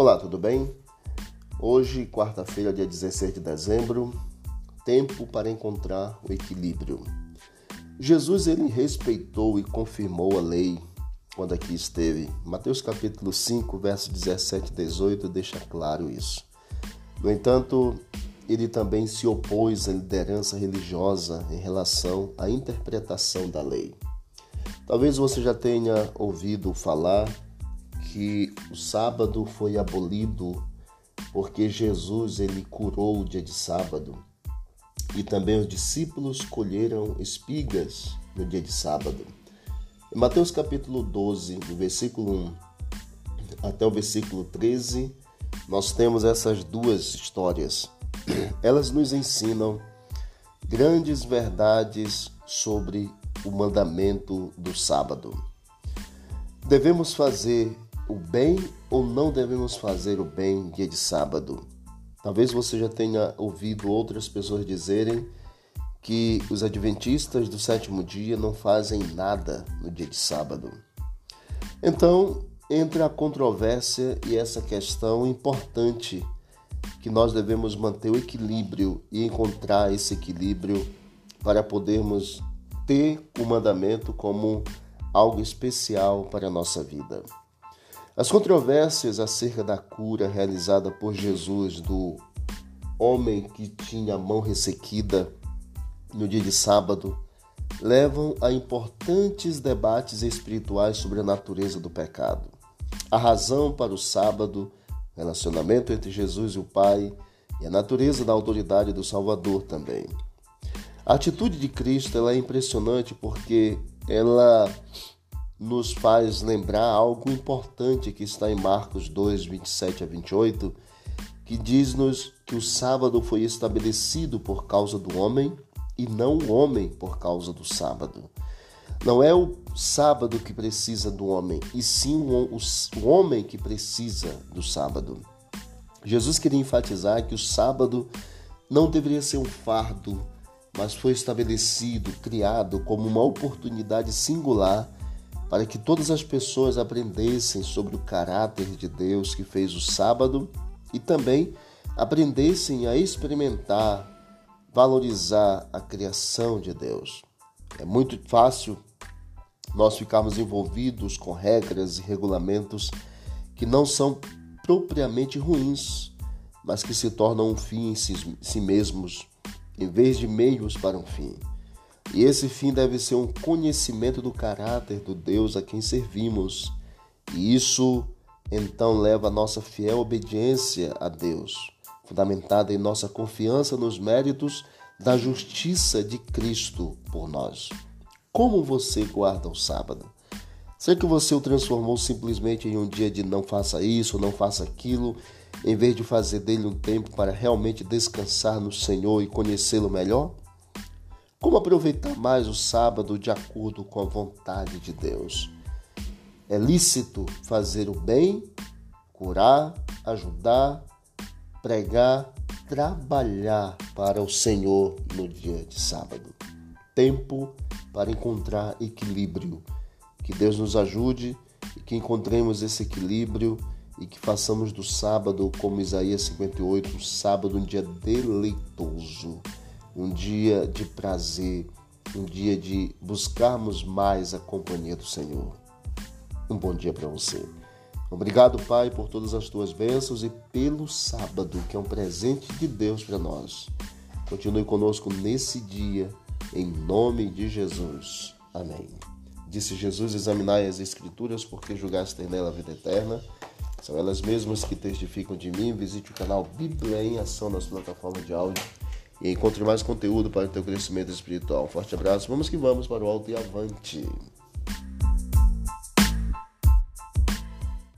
Olá, tudo bem? Hoje, quarta-feira, dia 16 de dezembro, tempo para encontrar o equilíbrio. Jesus ele respeitou e confirmou a lei quando aqui esteve. Mateus capítulo 5, verso 17 e 18 deixa claro isso. No entanto, ele também se opôs à liderança religiosa em relação à interpretação da lei. Talvez você já tenha ouvido falar que o sábado foi abolido porque Jesus ele curou o dia de sábado e também os discípulos colheram espigas no dia de sábado. Em Mateus capítulo 12, do versículo 1 até o versículo 13, nós temos essas duas histórias. Elas nos ensinam grandes verdades sobre o mandamento do sábado. Devemos fazer o bem ou não devemos fazer o bem dia de sábado? Talvez você já tenha ouvido outras pessoas dizerem que os adventistas do sétimo dia não fazem nada no dia de sábado. Então, entre a controvérsia e essa questão importante que nós devemos manter o equilíbrio e encontrar esse equilíbrio para podermos ter o mandamento como algo especial para a nossa vida. As controvérsias acerca da cura realizada por Jesus do homem que tinha a mão ressequida no dia de sábado levam a importantes debates espirituais sobre a natureza do pecado. A razão para o sábado, relacionamento entre Jesus e o Pai e a natureza da autoridade do Salvador também. A atitude de Cristo é impressionante porque ela nos faz lembrar algo importante que está em Marcos 2, 27 a 28, que diz-nos que o sábado foi estabelecido por causa do homem e não o homem por causa do sábado. Não é o sábado que precisa do homem, e sim o homem que precisa do sábado. Jesus queria enfatizar que o sábado não deveria ser um fardo, mas foi estabelecido, criado como uma oportunidade singular para que todas as pessoas aprendessem sobre o caráter de Deus que fez o sábado e também aprendessem a experimentar, valorizar a criação de Deus. É muito fácil nós ficarmos envolvidos com regras e regulamentos que não são propriamente ruins, mas que se tornam um fim em si, si mesmos, em vez de meios para um fim. E esse fim deve ser um conhecimento do caráter do Deus a quem servimos. E isso então leva a nossa fiel obediência a Deus, fundamentada em nossa confiança nos méritos da justiça de Cristo por nós. Como você guarda o sábado? Será que você o transformou simplesmente em um dia de não faça isso, não faça aquilo, em vez de fazer dele um tempo para realmente descansar no Senhor e conhecê-lo melhor? Como aproveitar mais o sábado de acordo com a vontade de Deus? É lícito fazer o bem, curar, ajudar, pregar, trabalhar para o Senhor no dia de sábado. Tempo para encontrar equilíbrio. Que Deus nos ajude e que encontremos esse equilíbrio e que façamos do sábado, como Isaías 58, um sábado um dia deleitoso um dia de prazer, um dia de buscarmos mais a companhia do Senhor. Um bom dia para você. Obrigado, Pai, por todas as tuas bênçãos e pelo sábado, que é um presente de Deus para nós. Continue conosco nesse dia, em nome de Jesus. Amém. Disse Jesus: Examinai as Escrituras, porque julgaste nela a vida eterna. São elas mesmas que testificam de mim. Visite o canal Bíblia em Ação nas plataformas de áudio e encontre mais conteúdo para o teu crescimento espiritual. Um forte abraço, vamos que vamos para o alto e avante.